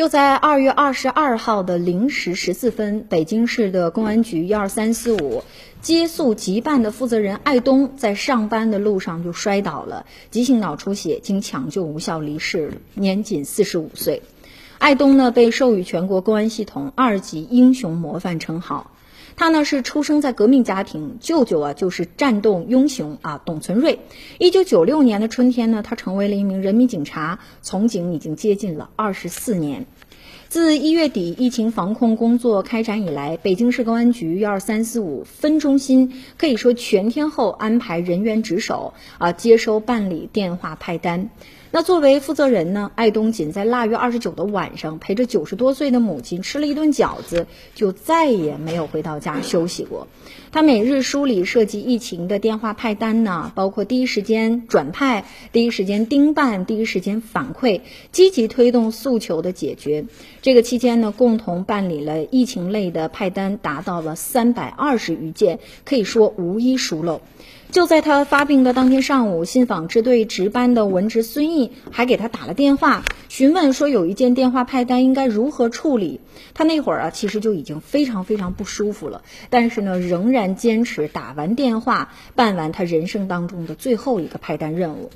就在二月二十二号的零时十四分，北京市的公安局幺二三四五接诉急办的负责人艾东在上班的路上就摔倒了，急性脑出血，经抢救无效离世，年仅四十五岁。艾东呢被授予全国公安系统二级英雄模范称号。他呢是出生在革命家庭，舅舅啊就是战斗英雄啊董存瑞。一九九六年的春天呢，他成为了一名人民警察，从警已经接近了二十四年。自一月底疫情防控工作开展以来，北京市公安局幺二三四五分中心可以说全天候安排人员值守啊，接收办理电话派单。那作为负责人呢，艾东仅在腊月二十九的晚上陪着九十多岁的母亲吃了一顿饺子，就再也没有回到家休息过。他每日梳理涉及疫情的电话派单呢，包括第一时间转派、第一时间盯办、第一时间反馈，积极推动诉求的解决。这个期间呢，共同办理了疫情类的派单达到了三百二十余件，可以说无一疏漏。就在他发病的当天上午，信访支队值班的文职孙毅还给他打了电话，询问说有一件电话派单应该如何处理。他那会儿啊，其实就已经非常非常不舒服了，但是呢，仍然坚持打完电话，办完他人生当中的最后一个派单任务。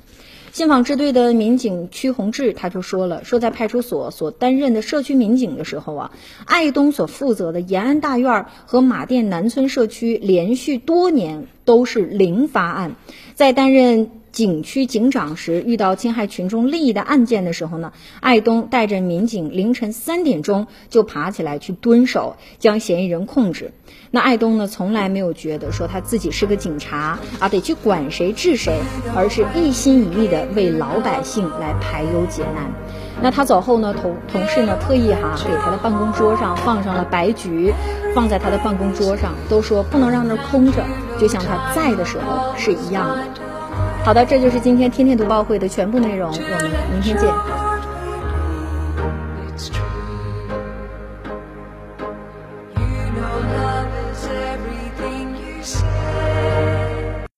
信访支队的民警曲宏志他就说了，说在派出所所担任的社区民警的时候啊，艾东所负责的延安大院和马甸南村社区连续多年都是零发案，在担任。景区警长时遇到侵害群众利益的案件的时候呢，艾东带着民警凌晨三点钟就爬起来去蹲守，将嫌疑人控制。那艾东呢，从来没有觉得说他自己是个警察啊，得去管谁治谁，而是一心一意的为老百姓来排忧解难。那他走后呢，同同事呢特意哈给他的办公桌上放上了白菊，放在他的办公桌上，都说不能让那空着，就像他在的时候是一样的。好的，这就是今天天天读报会的全部内容，我们明天见。